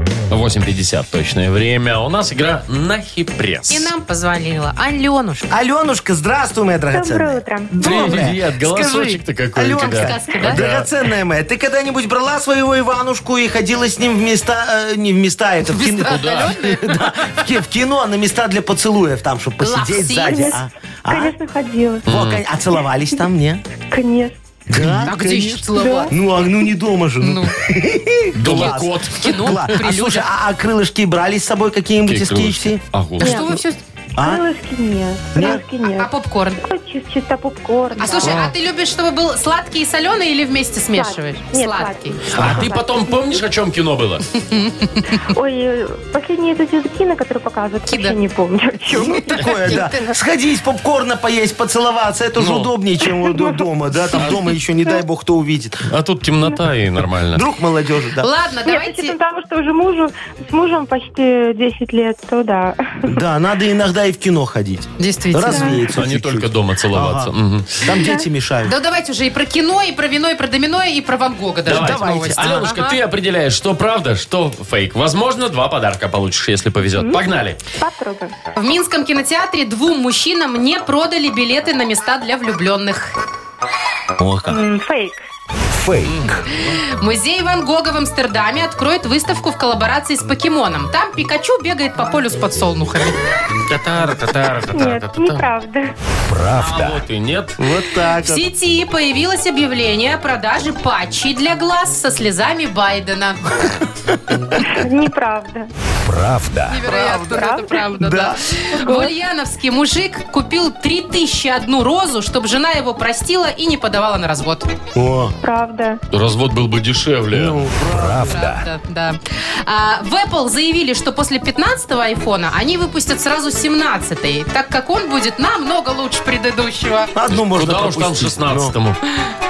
8.50 точное время. У нас игра на хипресс. И нам позвонила Аленушка. Аленушка, здравствуй, моя драгоценная. Доброе утро. Доброе. Привет, голосочек-то какой у Аленка, тебя. Сказка, да? Драгоценная моя, ты когда-нибудь брала своего Иванушку и ходила с ним в места, э, не в места, это в кино, Да, в ки- в кино на места для поцелуев, там, чтобы посидеть Лапси. сзади. А? А? Конечно, ходила. Во, кон- а целовались там, не? Конечно. Да, А где еще целоваться? Ну, а ну не дома же. Ну. Дома Класс. кот. Кино, Класс. А слушай, а, а крылышки брали с собой какие-нибудь из Какие KFC? крылышки? А, господи. что вы все... А? Крылышки нет. Крылышки А нет. попкорн? Чис- Чисто попкорн. А да. слушай, а ты любишь, чтобы был сладкий и соленый или вместе смешиваешь? Нет, Сладкий. А ты потом помнишь, о чем кино было? Ой, э, последние эти кино, которые показывают, Кида. вообще не помню о чем. Такое, да. Сходить, попкорна поесть, поцеловаться. Это же Ну. удобнее, чем у- до- дома, да? Там дома еще, не дай бог, кто увидит. А тут темнота и нормально. Друг молодежи, да. Ладно, Нет, с давайте... учетом того, что уже мужу, с мужем почти 10 лет, то да. Да, надо иногда и в кино ходить. Действительно. Развеяться А не чуть-чуть. только дома целоваться. Ага. Мгм. Там дети мешают. Да давайте уже и про кино, и про вино, и про домино, и про Ван Гога даже. Давайте. новости. Аленушка, Ага. ты определяешь, что правда, что фейк. Возможно, два подарка получишь, если повезет. Погнали. Попробуем. В Минском кинотеатре двум мужчинам не продали билеты на места для влюбленных. О, как. Фейк. Фейк. Музей Ван Гога в Амстердаме откроет выставку в коллаборации с покемоном. Там Пикачу бегает по полю с подсолнухами. Татара, татара, татара, Нет, неправда. А Правда. вот и нет. Вот так В вот. сети появилось объявление о продаже патчей для глаз со слезами Байдена. Неправда. Правда. Невероятно, но это правда, да. В Ульяновске мужик купил 3001 розу, чтобы жена его простила и не подавала на развод. О, Правда. Развод был бы дешевле. ну, Правда. Да, да. А, в Apple заявили, что после 15-го айфона они выпустят сразу 17-й, так как он будет намного лучше предыдущего. одну можно Куда уж там пропустить. 16-му.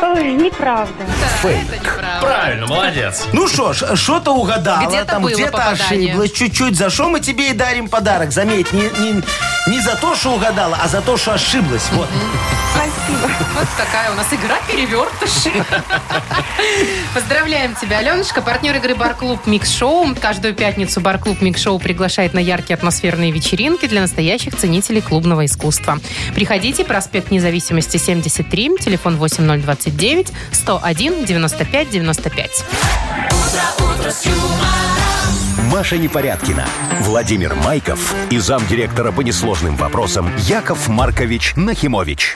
Ой, неправда. Это неправда. Правильно, молодец. Ну что ж, что-то угадала, Где-то там было где-то попадание. ошиблась чуть-чуть. За что мы тебе и дарим подарок? Заметь, не, не, не за то, что угадала, а за то, что ошиблась. Вот. Спасибо. Вот такая у нас игра перевертыш. Поздравляем тебя, Аленушка. Партнер игры Бар-клуб Mix Show. Каждую пятницу Бар-клуб Mix Show приглашает на яркие атмосферные вечеринки для настоящих ценителей клубного искусства. Приходите, проспект Независимости 73, телефон 8029 101 95 95. Маша Непорядкина, Владимир Майков и замдиректора по несложным вопросам Яков Маркович Нахимович.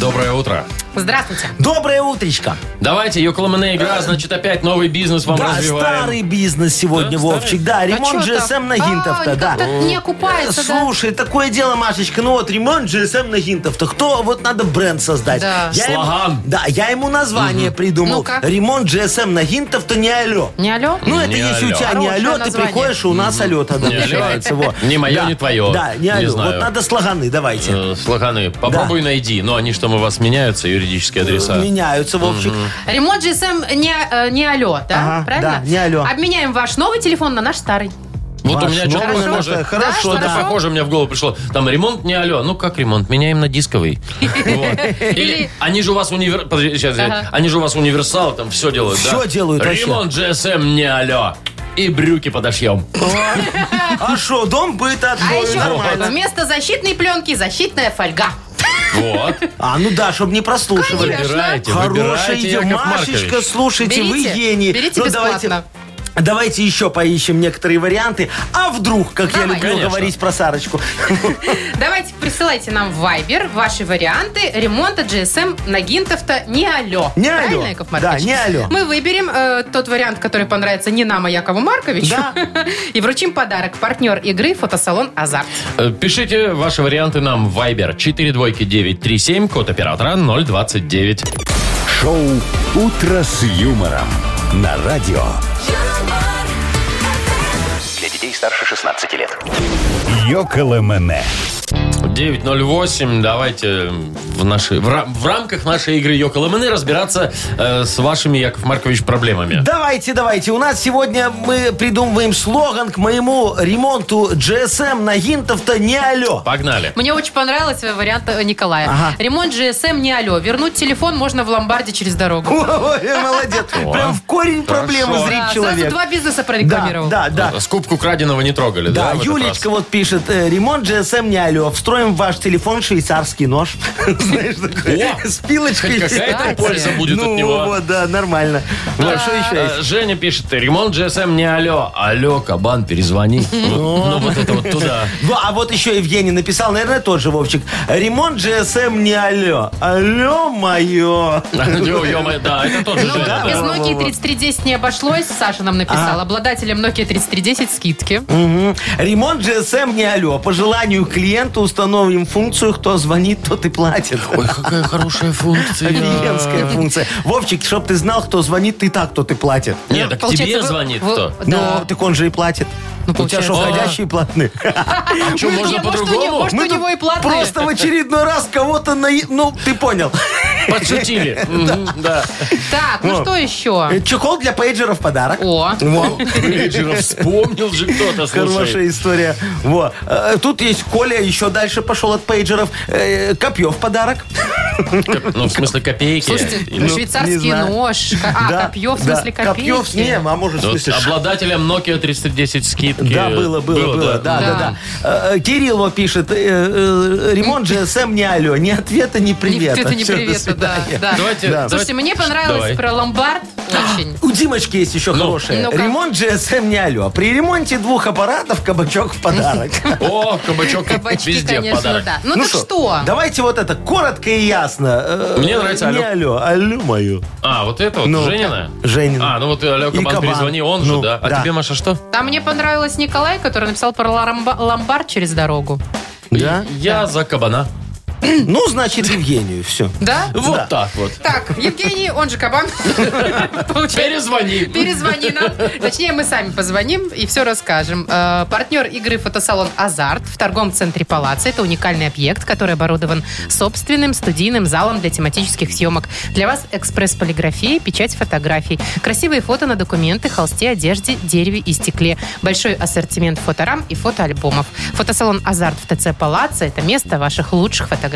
Доброе утро. Здравствуйте. Доброе утречко. Давайте, Йоколомане игра, значит, опять новый бизнес вам Да, развиваем. старый бизнес сегодня, Да, Вовчик. Да, ремонт чё там? GSM на А, Гинтов-то, да. как-то не окупается, да? Слушай, такое дело, Машечка, ну вот ремонт GSM на Гинтов-то. Кто, вот надо бренд создать. Да. Я ему- Слоган. да, я ему название придумал. Ну-ка. Ремонт GSM на Гинтов-то не алло. Не алло? Ну, это Не если у алло. тебя не Хорошее алло, ты название. приходишь, и у нас алло тогда Не начинается. вот. Не мое, Да. не твое. Да, не Не алло. знаю. Вот надо слоганы, давайте. Э, Слоганы, попробуй найди. Ну, они что, у вас меняются, юридические адреса? Меняются, Вовчик. Ремонт GSM не, э, не алло, да? Ага, Правильно? да, не алло. Обменяем ваш новый телефон на наш старый. Вот у Ваш меня что-то новый похоже. это хорошо, Что-то да. похоже у меня в голову пришло. Там ремонт не алло. Ну, как ремонт? Меняем на дисковый. Вот. Или они же у вас универ... Подожди, они же у вас универсал, там все делают, да? Всё делают вообще. Ремонт GSM не алло. И брюки подошьем. А что, дом быта А еще нормально. вместо защитной пленки защитная фольга. Вот. А, ну да, чтобы не прослушивали. Выбирайте, Хорошая выбирайте, идея. Яков Машечка, Маркович. слушайте, вы Берите, гений. берите Ну, бесплатно. Давайте, еще поищем некоторые варианты. А вдруг, как я Давай. люблю Конечно. говорить про Сарочку. Давайте присылайте нам в Viber ваши варианты ремонта GSM на Гинтов-то не алло. Не Правильно, алло. Яков Маркович? Да, не алло. Мы выберем э, тот вариант, который понравится не нам, а Якову Марковичу. Да. И вручим подарок. Партнер игры фотосалон «Азарт». Э, Пишите ваши варианты нам в Viber 42937, код оператора 029. Шоу «Утро с юмором» на радио. Для детей старше 16 лет. Йоколэмэне. 908. Давайте в, нашей, в, рам- в рамках нашей игры Йоколэмэны разбираться э, с вашими, Яков Маркович, проблемами. Давайте, давайте. У нас сегодня мы придумываем слоган к моему ремонту GSM на Гинтов-то не алло. Погнали. Мне очень понравился вариант э, Николая. Ага. Ремонт GSM не алло. Вернуть телефон можно в ломбарде через дорогу. Ой, молодец. Прям в корень проблемы зрит человек. Сразу два бизнеса прорекламировал. да, да. Скупку краденого не трогали, да? Да, Юлечка вот пишет, э, ремонт GSM не алло, встроим в ваш телефон швейцарский нож. знаешь, такой, О! с пилочкой. Хоть какая-то Кстати. польза будет ну, от него. вот, да, нормально. Ну, а что еще есть? Э, Женя пишет, ремонт GSM не алло. Алло, кабан, перезвони. Ну, вот это вот туда. Ну, а вот еще Евгений написал, наверное, тот же, Вовчик. Ремонт GSM не алло. Алло, мое. Ё- ё-моё, Да, это тот же Ну, Женя. без. Nokia 3310 не обошлось. Саша нам написал. Обладателям Nokia 3310 скидки. Ремонт GSM не алло. По желанию клиента установим функцию, кто звонит, тот и платит. Ой, какая хорошая функция. Офигенская функция. Вовчик, чтоб ты знал, кто звонит, ты так, кто ты платит. Нет, так Получается, тебе звонит кто? Ну, так он же и платит. Ну, У тебя что, получается. входящие платные? А что, Не, можно может, у него- по-другому? может, у Мы него тут и платные. Просто в очередной раз кого-то на... Ну, ты понял. Подшутили. Мгм, Да. Так, ну что еще? Э, Чехол для пейджера в подарок. О, Во. Вечером вспомнил же кто-то, слушай. Хорошая история. Во. Э, Тут есть Коля, еще дальше пошел от пейджеров. Э, Копье в подарок. Ну, в смысле, копейки. слушайте, не швейцарский знаю. нож. А, Да, копье, в да. смысле копейки. Копье, в- не, а может, в Вот смысле, ш- обладателям Nokia 3310 скидки. Да, было, было, было, да, да, Да. да. Э, Кирилло пишет, э, э, ремонт GSM не алло, ни ответа, ни Ни привета. ответа, ни Всё, до привета, да, да. Давайте, Да. Слушайте, мне понравилось Давай. про ломбард очень. У Димочки есть еще Ну. хорошее. Ну-ка. Ремонт GSM не алло. При ремонте двух аппаратов кабачок в подарок. О, кабачок Кабачки, везде в конечно, подарок. да. Ну, так шо, что? Давайте вот это коротко и ясно. Э, Мне нравится Не алло, алло мою. А, вот это вот, Ну, Женина? Женина. А, ну вот алло, кабан, кабан. перезвони, он Ну, же, да? А да. тебе, Маша, что? Там мне понравилось Николай, который написал про ломба- ломбард через дорогу. Да? Я за кабана. Ну, значит, Евгению. Все. Да? Вот Да. так вот. Так, Евгений, он же кабан. Получается, Перезвони. Перезвони нам. Точнее, мы сами позвоним и все расскажем. Э, партнер игры фотосалон «Азарт» в торговом центре «Палаца». Это уникальный объект, который оборудован собственным студийным залом для тематических съемок. Для вас экспресс-полиграфия, печать фотографий. Красивые фото на документы, холсте, одежде, дереве и стекле. Большой ассортимент фоторам и фотоальбомов. Фотосалон «Азарт» в ТЦ «Палаца» – это место ваших лучших фотографий.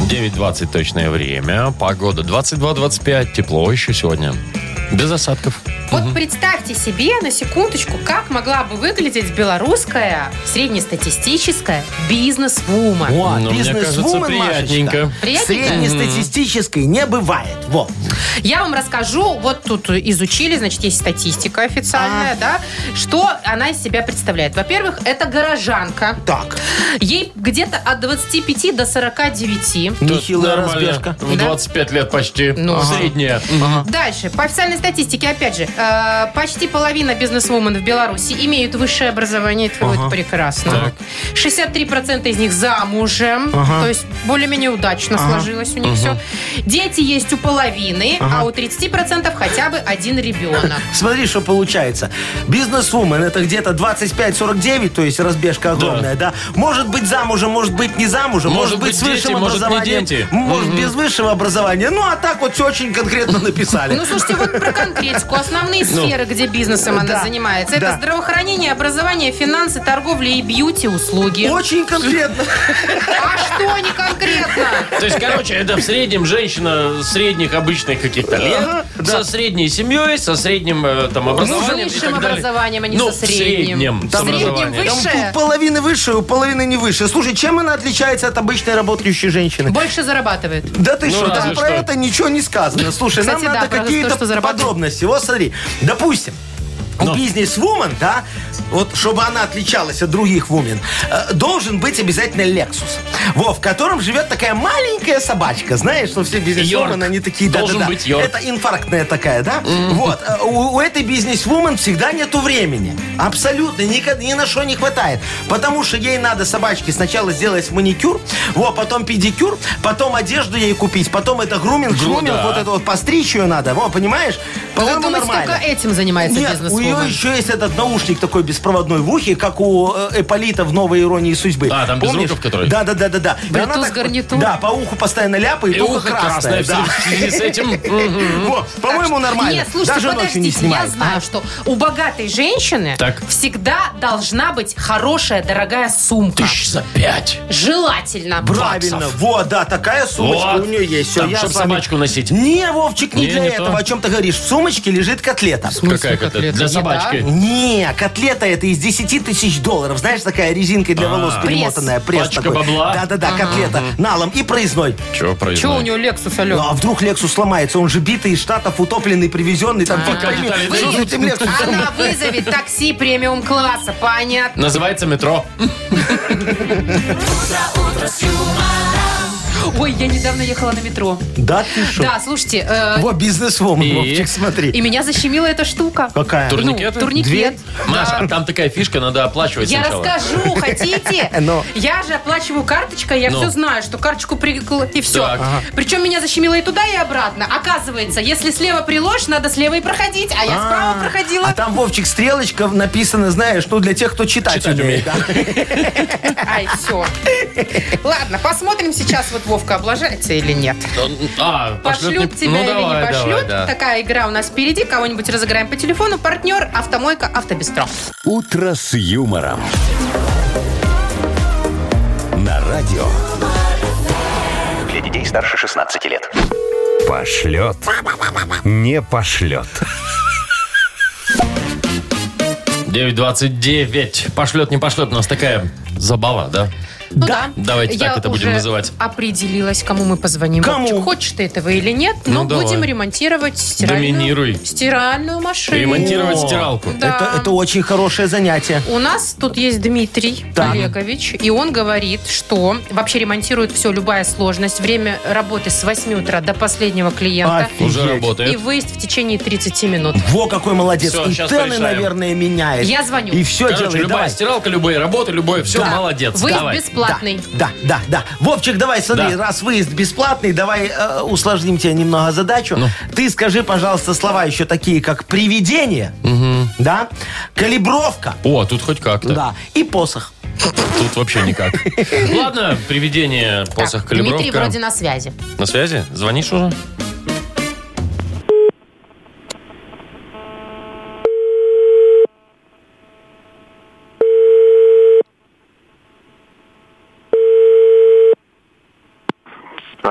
9.20 точное время. Погода 22-25. Тепло еще сегодня. Без осадков. Вот представьте себе на секундочку, как могла бы выглядеть белорусская среднестатистическая бизнес-вумен. О, Ну, мне бизнес-вумен, кажется, приятненько. Машечка. Приятненько? Среднестатистической не бывает. Вот. Я вам расскажу, вот тут изучили, значит, есть статистика официальная, да, что она из себя представляет. Во-первых, это горожанка. Так, Ей где-то от 25 до 49. Нехилая разбежка. В Да? 25 лет почти. Ну. Средняя. Дальше. По официальной статистике, опять же, э, почти половина бизнесвумен в Беларуси имеют высшее образование. Это будет прекрасно. Так. 63% из них замужем. То есть более-менее удачно сложилось у них все. Дети есть у половины, а у 30% хотя бы один ребенок. Смотри, что получается. Бизнес-вумен это где-то 25-49, то есть разбежка огромная, да. Может быть замужем, может быть не замужем, Может может, быть быть, с высшим может, не образованием, дети. может без высшего образования. Ну, а так вот все очень конкретно написали. Ну, слушайте, вот про конкретику. Основные сферы, где бизнесом она занимается. Это здравоохранение, образование, финансы, торговля и бьюти-услуги. Очень конкретно. А что не конкретно? То есть, короче, это в среднем женщина средних обычных каких-то лет, со средней семьей, со средним э, там Ну, с образованием и высшим образованием, а не ну, со средним. в среднем. с. Там Высшее? у половины выше, у половины не выше. Слушай, чем она отличается от обычной работающей женщины? Больше зарабатывает. Да ты Ну, что, там про это ничего не сказано. Слушай, Кстати, нам да, надо какие-то подробности. Вот смотри, допустим, у Ну. бизнес-вумен, да, вот чтобы она отличалась от других вумен, э, должен быть обязательно Lexus. Во, в котором живет такая маленькая собачка. Знаешь, что все бизнес-вумен, они такие, да, Должен да, да. быть Йорк. Это инфарктная такая, да? Вот. э, У, у этой бизнес-вумен всегда нету времени. Абсолютно. Никогда, ни на что не хватает. Потому что ей надо собачке сначала сделать маникюр, вот, потом педикюр, потом одежду ей купить, потом это груминг, Гру- шруминг, да. вот это вот постричь ее надо. Вот, понимаешь? По-моему, нормально. только этим занимается Нет, у нее бизнес-вумен? еще есть этот наушник такой беспроводной в ухе, как у э, Эполита в «Новой иронии судьбы». А, там Помнишь? безруков который? Да, да, да, да. да. И она так- гарнитур? Да, по уху постоянно ляпает, И ухо красное красное. в да. связи с этим. Вот, по-моему, нормально. Нет, слушайте, Даже ночью не подождите, снимает. я знаю, что у богатой женщины Так. всегда должна быть хорошая, дорогая сумка. Тысяч за пять. Желательно. Правильно, вот, да, такая сумочка Вот. у нее есть. Всё, Там, я чтоб с вами- собачку носить. Не, Вовчик, не Не, для не этого. то. О чем ты говоришь? В сумочке лежит котлета. Какая котлета? Для собачки. Не, котлета это из 10 тысяч долларов. Знаешь, такая резинкой для волос А. перемотанная. Пресс Пачка такой. бабла? Да-да-да, котлета. Налом и проездной. Чего Че у произошло? него Lexus, Ну, алло? а вдруг Lexus сломается? Он же битый из Штатов, утопленный, привезенный. Там фиг Пока пойми, детали что с везут. этим Lexus? Она вызовет такси премиум класса, понятно. Называется метро. Ой, я недавно ехала на метро. Да ты что? Да, слушайте, э, Во, бизнес-вумен, И? Вовчик, смотри. и меня защемила эта штука. Какая? Тур- Турникеты? Ну, турникет. Маша, а там такая фишка, надо оплачивать Я сначала. расскажу, хотите? Ну. Я же оплачиваю карточкой, я Ну. все знаю, что карточку прикла и все. Так. Ага. Причем меня защемило и туда, и обратно. Оказывается, если слева приложишь, надо слева и проходить, а я справа проходила. А там, Вовчик, стрелочка написана, знаешь, ну, для тех, кто читать, Читать умеет. Ай, все. Ладно, посмотрим сейчас, вот Вовка облажается или нет. А, пошлет Пошлют не- тебя ну, или давай, не давай, пошлют. да. Такая игра у нас впереди. Кого-нибудь разыграем по телефону. Партнер Автомойка Автобестро. «Утро с юмором». На радио. Для детей старше 16 лет. Пошлет. Не пошлет. 9.29. Пошлет, не пошлет. У нас такая забава, да? Ну да. Давайте так Я это будем уже называть. определилась, кому мы позвоним. Кому? Вовчик, хочешь ты этого или нет, Ну, но давай. будем ремонтировать стиральную, Доминируй. стиральную машину. Ремонтировать О. стиралку. Да. Это, это очень хорошее занятие. У нас тут есть Дмитрий Так. Олегович, и он говорит, что вообще ремонтирует все, любая сложность. Время работы с 8 утра до последнего клиента. Офигеть. Уже И работает. выезд в течение 30 минут. Во, какой молодец. Всё, и щас тены, порешаем. наверное, меняет. Я звоню. И все Короче, делает. любая Давай. стиралка, любые работы, любое, все, Да. молодец. Выезд Давай. бесплатный. Да, да, да. Вовчик, давай, смотри, Да. раз выезд бесплатный, давай э, усложним тебе немного задачу. Ну. Ты скажи, пожалуйста, слова еще такие, как привидение, да, калибровка, О, тут хоть как-то. да, и посох. Тут вообще никак. Ладно, приведение, посох, Так, Дмитрий калибровка. вроде на связи. На связи? Звонишь уже?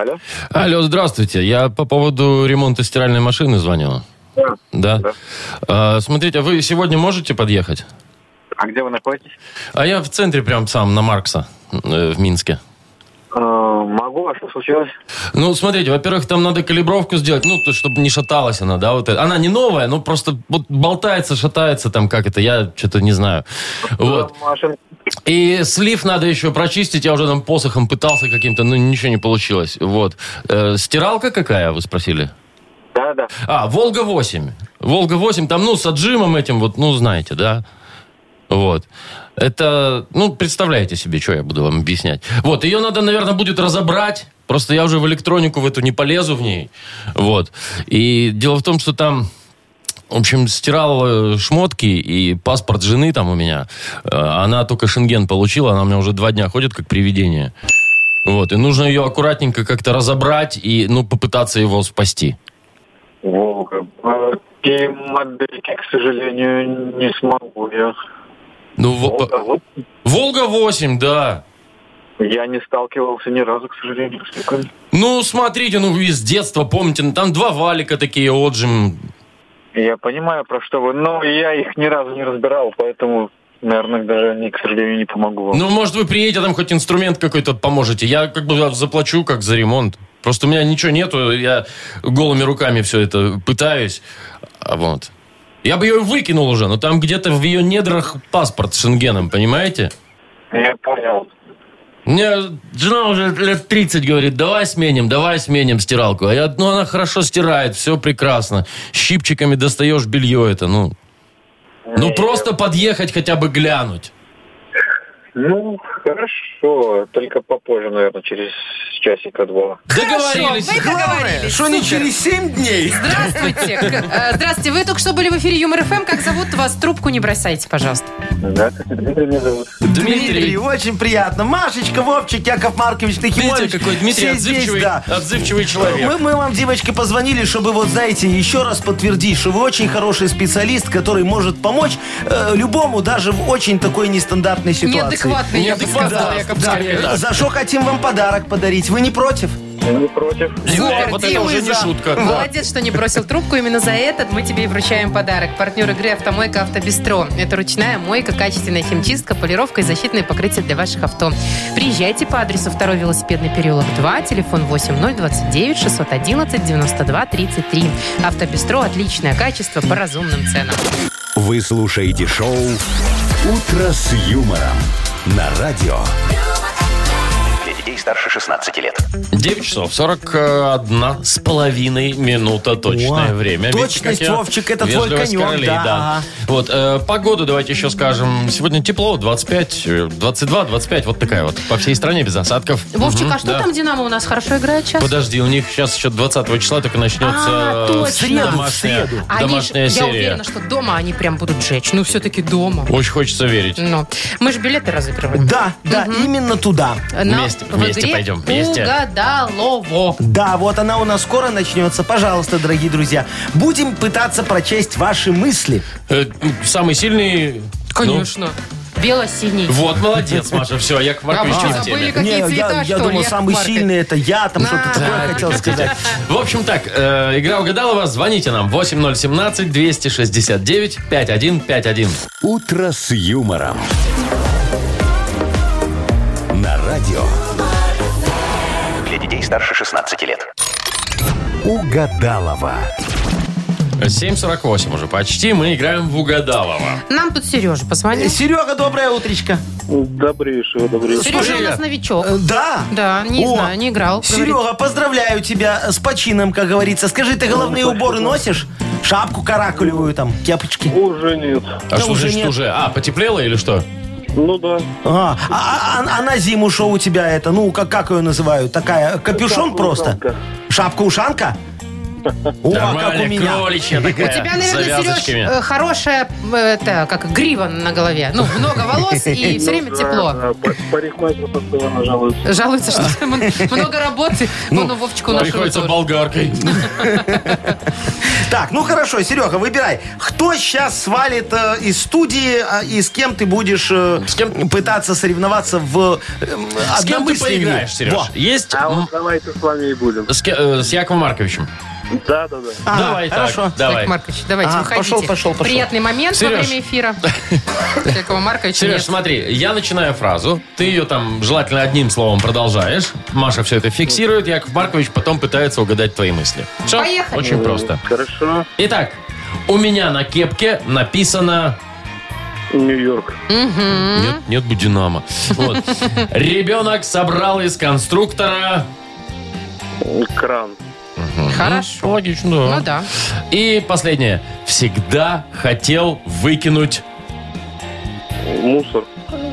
Алло? Алло, здравствуйте. Я по поводу ремонта стиральной машины звоню. Да. Да. А, смотрите, а вы сегодня можете подъехать? А где вы находитесь? А я в центре прям сам, на Маркса, э, в Минске. Могу, а что случилось? Ну, смотрите, во-первых, там надо калибровку сделать, ну, то, чтобы не шаталась она, да, вот это. Она не новая, но просто вот болтается, шатается там, как это, я что-то не знаю. Вот. Машин... И слив надо еще прочистить, я уже там посохом пытался каким-то, но ничего не получилось. Вот. Э, стиралка какая, вы спросили? Да, да. А, Волга-8. Волга-8, там, ну, с отжимом этим, вот, ну, знаете, да? Вот. Это, ну, представляете себе, что я буду вам объяснять. Вот, ее надо, наверное, будет разобрать. Просто я уже в электронику в эту не полезу в ней. Вот. И дело в том, что там... В общем, стирал э, шмотки и паспорт жены там у меня. Э, Она только шенген получила, она у меня уже два дня ходит как привидение. Вот, и нужно ее аккуратненько как-то разобрать и, ну, попытаться его спасти. Волга. Такие модельки, к сожалению, не смогу я. Ну, во- Волга, вот. Волга-8, да. Я не сталкивался ни разу, к сожалению, с такой. Ну, смотрите, ну, с детства помните, ну, там два валика такие, отжим. Я понимаю, про что вы, но я их ни разу не разбирал, поэтому, наверное, даже они, к сожалению, не помогу вам. Ну, может, вы приедете, там хоть инструмент какой-то поможете. Я как бы заплачу как за ремонт. Просто у меня ничего нету, я голыми руками все это пытаюсь. А вот. Я бы ее выкинул уже, но там где-то в ее недрах паспорт с шенгеном, понимаете? Я понял. Мне жена уже лет 30 говорит, давай сменим, давай сменим стиралку. А я, ну, она хорошо стирает, все прекрасно. Щипчиками достаешь белье это, ну. Ну, Не, просто подъехать хотя бы глянуть. Ну, хорошо, только попозже, наверное, через часика-два. Договорились. Хорошо, вы договорились. Что не через 7 дней? Здравствуйте. Э, Здравствуйте. Вы только что были в эфире Юмор ФМ. Как зовут вас? Трубку не бросайте, пожалуйста. Да, Дмитрий меня зовут. Дмитрий. очень приятно. Машечка, Вовчик, Яков Маркович, Нахимович. Видите, какой Дмитрий все здесь, отзывчивый, да. отзывчивый человек. Мы, мы вам, девочки, позвонили, чтобы, вот знаете, еще раз подтвердить, что вы очень хороший специалист, который может помочь э, любому, даже в очень такой нестандартной ситуации. Неадекватный, я сказала, да, Яков да. Маркович. За что хотим вам подарок подарить? Вы не против? Не против. Во, вот это уже не за. шутка. Да. Молодец, что не бросил трубку. Именно за этот мы тебе и вручаем подарок. Партнер игры «Автомойка Автобестро». Это ручная мойка, качественная химчистка, полировка и защитные покрытия для ваших авто. Приезжайте по адресу 2 велосипедный переулок 2, телефон 8029 611 92 33. «Автобестро» – отличное качество по разумным ценам. Вы слушаете шоу «Утро с юмором» на радио. Детей старше 16 лет. 9 часов 41 с половиной минута точное О, время. Видите, точность, я Вовчик, это твой конек, королей, да, ага. Вот, э, погоду давайте еще скажем. Сегодня тепло, 25, э, 22, 25, вот такая вот. По всей стране без осадков. Вовчик, Мгм, а что да. там «Динамо» у нас хорошо играет сейчас? Подожди, у них сейчас еще 20 числа только начнется А, э, точно. В среду, в домашняя. Они ж- домашняя я серия. уверена, что дома они прям будут жечь. Ну, все-таки дома. Очень хочется верить. Ну, мы же билеты разыгрываем. Да, да, именно туда. На- Вместе, в вместе игре пойдем, вместе. Угадалово. Да, вот она у нас скоро начнется. Пожалуйста, дорогие друзья, будем пытаться прочесть ваши мысли. Э, Самый сильный... Конечно. Бело-синий. ну, вот, молодец, Маша. Все, Яков Маркович А, в забыли, теме. Какие Не, цвета, я, я что думал, самый Маркович? сильный это я, там что-то На. такое хотел сказать. В общем так, э, игра угадала вас. Звоните нам 8017-269-5151. «Утро с юмором» на радио. Для детей старше 16 лет. Угадалова. 7.48 уже почти. Мы играем в угадалово. Нам тут Сережа позвонил. Серега, доброе утречко. Добрейшего, добрейшего. Сережа у нас новичок. Э, Да. Да, не О, знаю, не играл. Говорит, Серега, поздравляю тебя с почином, как говорится. Скажи, ты головные уборы носишь? Шапку каракулевую там, кепочки? Уже нет. А Да что уже значит нет. уже? А, потеплело или что? Ну да. А, а, а- а на зиму что у тебя это? Ну, как, как ее называют? Такая, капюшон просто? Шапка-ушанка. О, как у Нормальная, меня. кроличья У такая, тебя, с наверное, Сереж, завязочками. э, хорошая, э, это, как грива на голове. Ну, много волос и все время Ну тепло. Да, да. Парикмахер постоянно жалуется. Жалуется, что много работы. Ну, ну, Вовчику нашему Приходится тоже. болгаркой. Так, ну хорошо, Серега, выбирай. Кто сейчас свалит э, из студии а, и с кем ты будешь э, С кем? пытаться соревноваться в э, С кем ты одномыслении? поиграешь, Сереж? Во. Есть А м, вот давайте с вами и будем. с, ке- э, с Яковом Марковичем? Да, да, да. Ага, Давай так, хорошо. давай. Яков Маркович, давайте, Ага, выходите. пошел, пошел, пошел. Приятный момент Сереж. во время эфира. Якова Марковича Сереж, нет. смотри, я начинаю фразу, ты ее там желательно одним словом продолжаешь, Маша все это фиксирует, Яков Маркович потом пытается угадать твои мысли. Все? Поехали. Очень просто. Хорошо. Итак, у меня на кепке написано... Нью-Йорк. Нет, нет бы Динамо. Вот. Ребенок собрал из конструктора... Кран. Хорошо. Логично, Ну да. И последнее. Всегда хотел выкинуть... Мусор.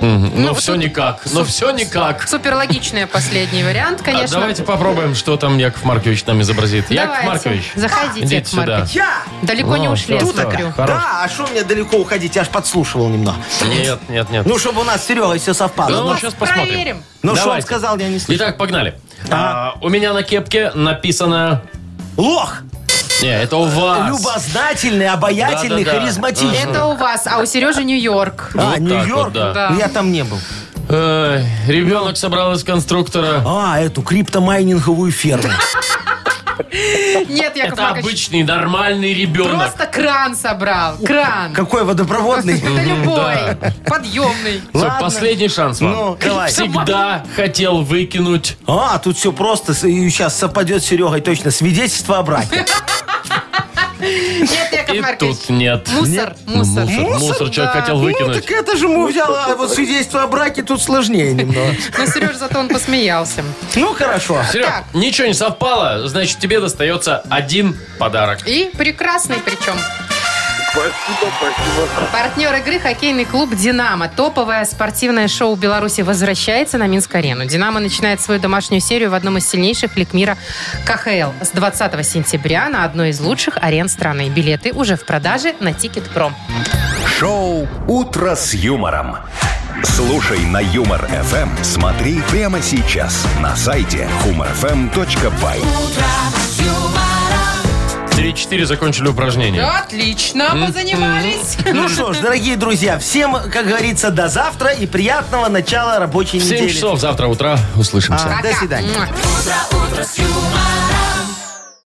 Мгм. Ну, Но все тут- никак. Но все никак. Супер логичный последний вариант, А конечно. давайте попробуем, что там Яков Маркович нам изобразит. Яков Давайте. Маркович. Заходите, Идите Яков сюда. Маркович. Я? Далеко не О, ушли, я всё, смотрю. Хорош. Да, а что мне далеко уходить? Я аж подслушивал немного. Нет, нет, нет. Ну, чтобы у нас с Серегой все совпало. Ну, Ну, сейчас посмотрим. Проверим. ну, что он Давайте. сказал, я не слышал. Итак, погнали. А, у меня на кепке написано... Лох! Не, это у вас. Любознательный, обаятельный, Да-да-да. харизматичный. Это у вас, а у Сережи Нью-Йорк. А, Вот Нью-Йорк? вот, да. Да. Я там не был. Эй, ребенок собрал из конструктора. А, эту криптомайнинговую ферму. Нет, Яков Это Маркович, обычный нормальный ребенок. просто кран собрал. Кран. Какой водопроводный. Это любой. Подъемный. Всё, Ладно. последний шанс вам. Ну, давай. Всегда хотел выкинуть. А, тут все просто. Сейчас совпадет с Серегой точно. Свидетельство о браке. Нет, Яков И Маркович. тут нет. Мусор, Ну, мусор. Мусор, мусор человек да. хотел Ну, выкинуть. так это же мы взял, а вот свидетельство о браке тут сложнее немного. Но Сережа зато он посмеялся. Ну, хорошо. Серег, Так. ничего не совпало, значит, тебе достается один подарок. И прекрасный причем. Спасибо, спасибо. Партнер игры хоккейный клуб «Динамо». Топовое спортивное шоу Беларуси возвращается на Минск-арену. «Динамо» начинает свою домашнюю серию в одном из сильнейших лиг мира КХЛ. С 20 сентября на одной из лучших арен страны. Билеты уже в продаже на Ticket.Pro. Шоу «Утро с юмором». Слушай на Юмор ФМ. Смотри прямо сейчас на сайте humorfm.by. 3 4 закончили упражнение. Отлично, позанимались. Ну что ж, дорогие друзья, всем, как говорится, до завтра и приятного начала рабочей В 7 недели. часов завтра утра услышимся. А, до свидания. Утро, утро с юмором.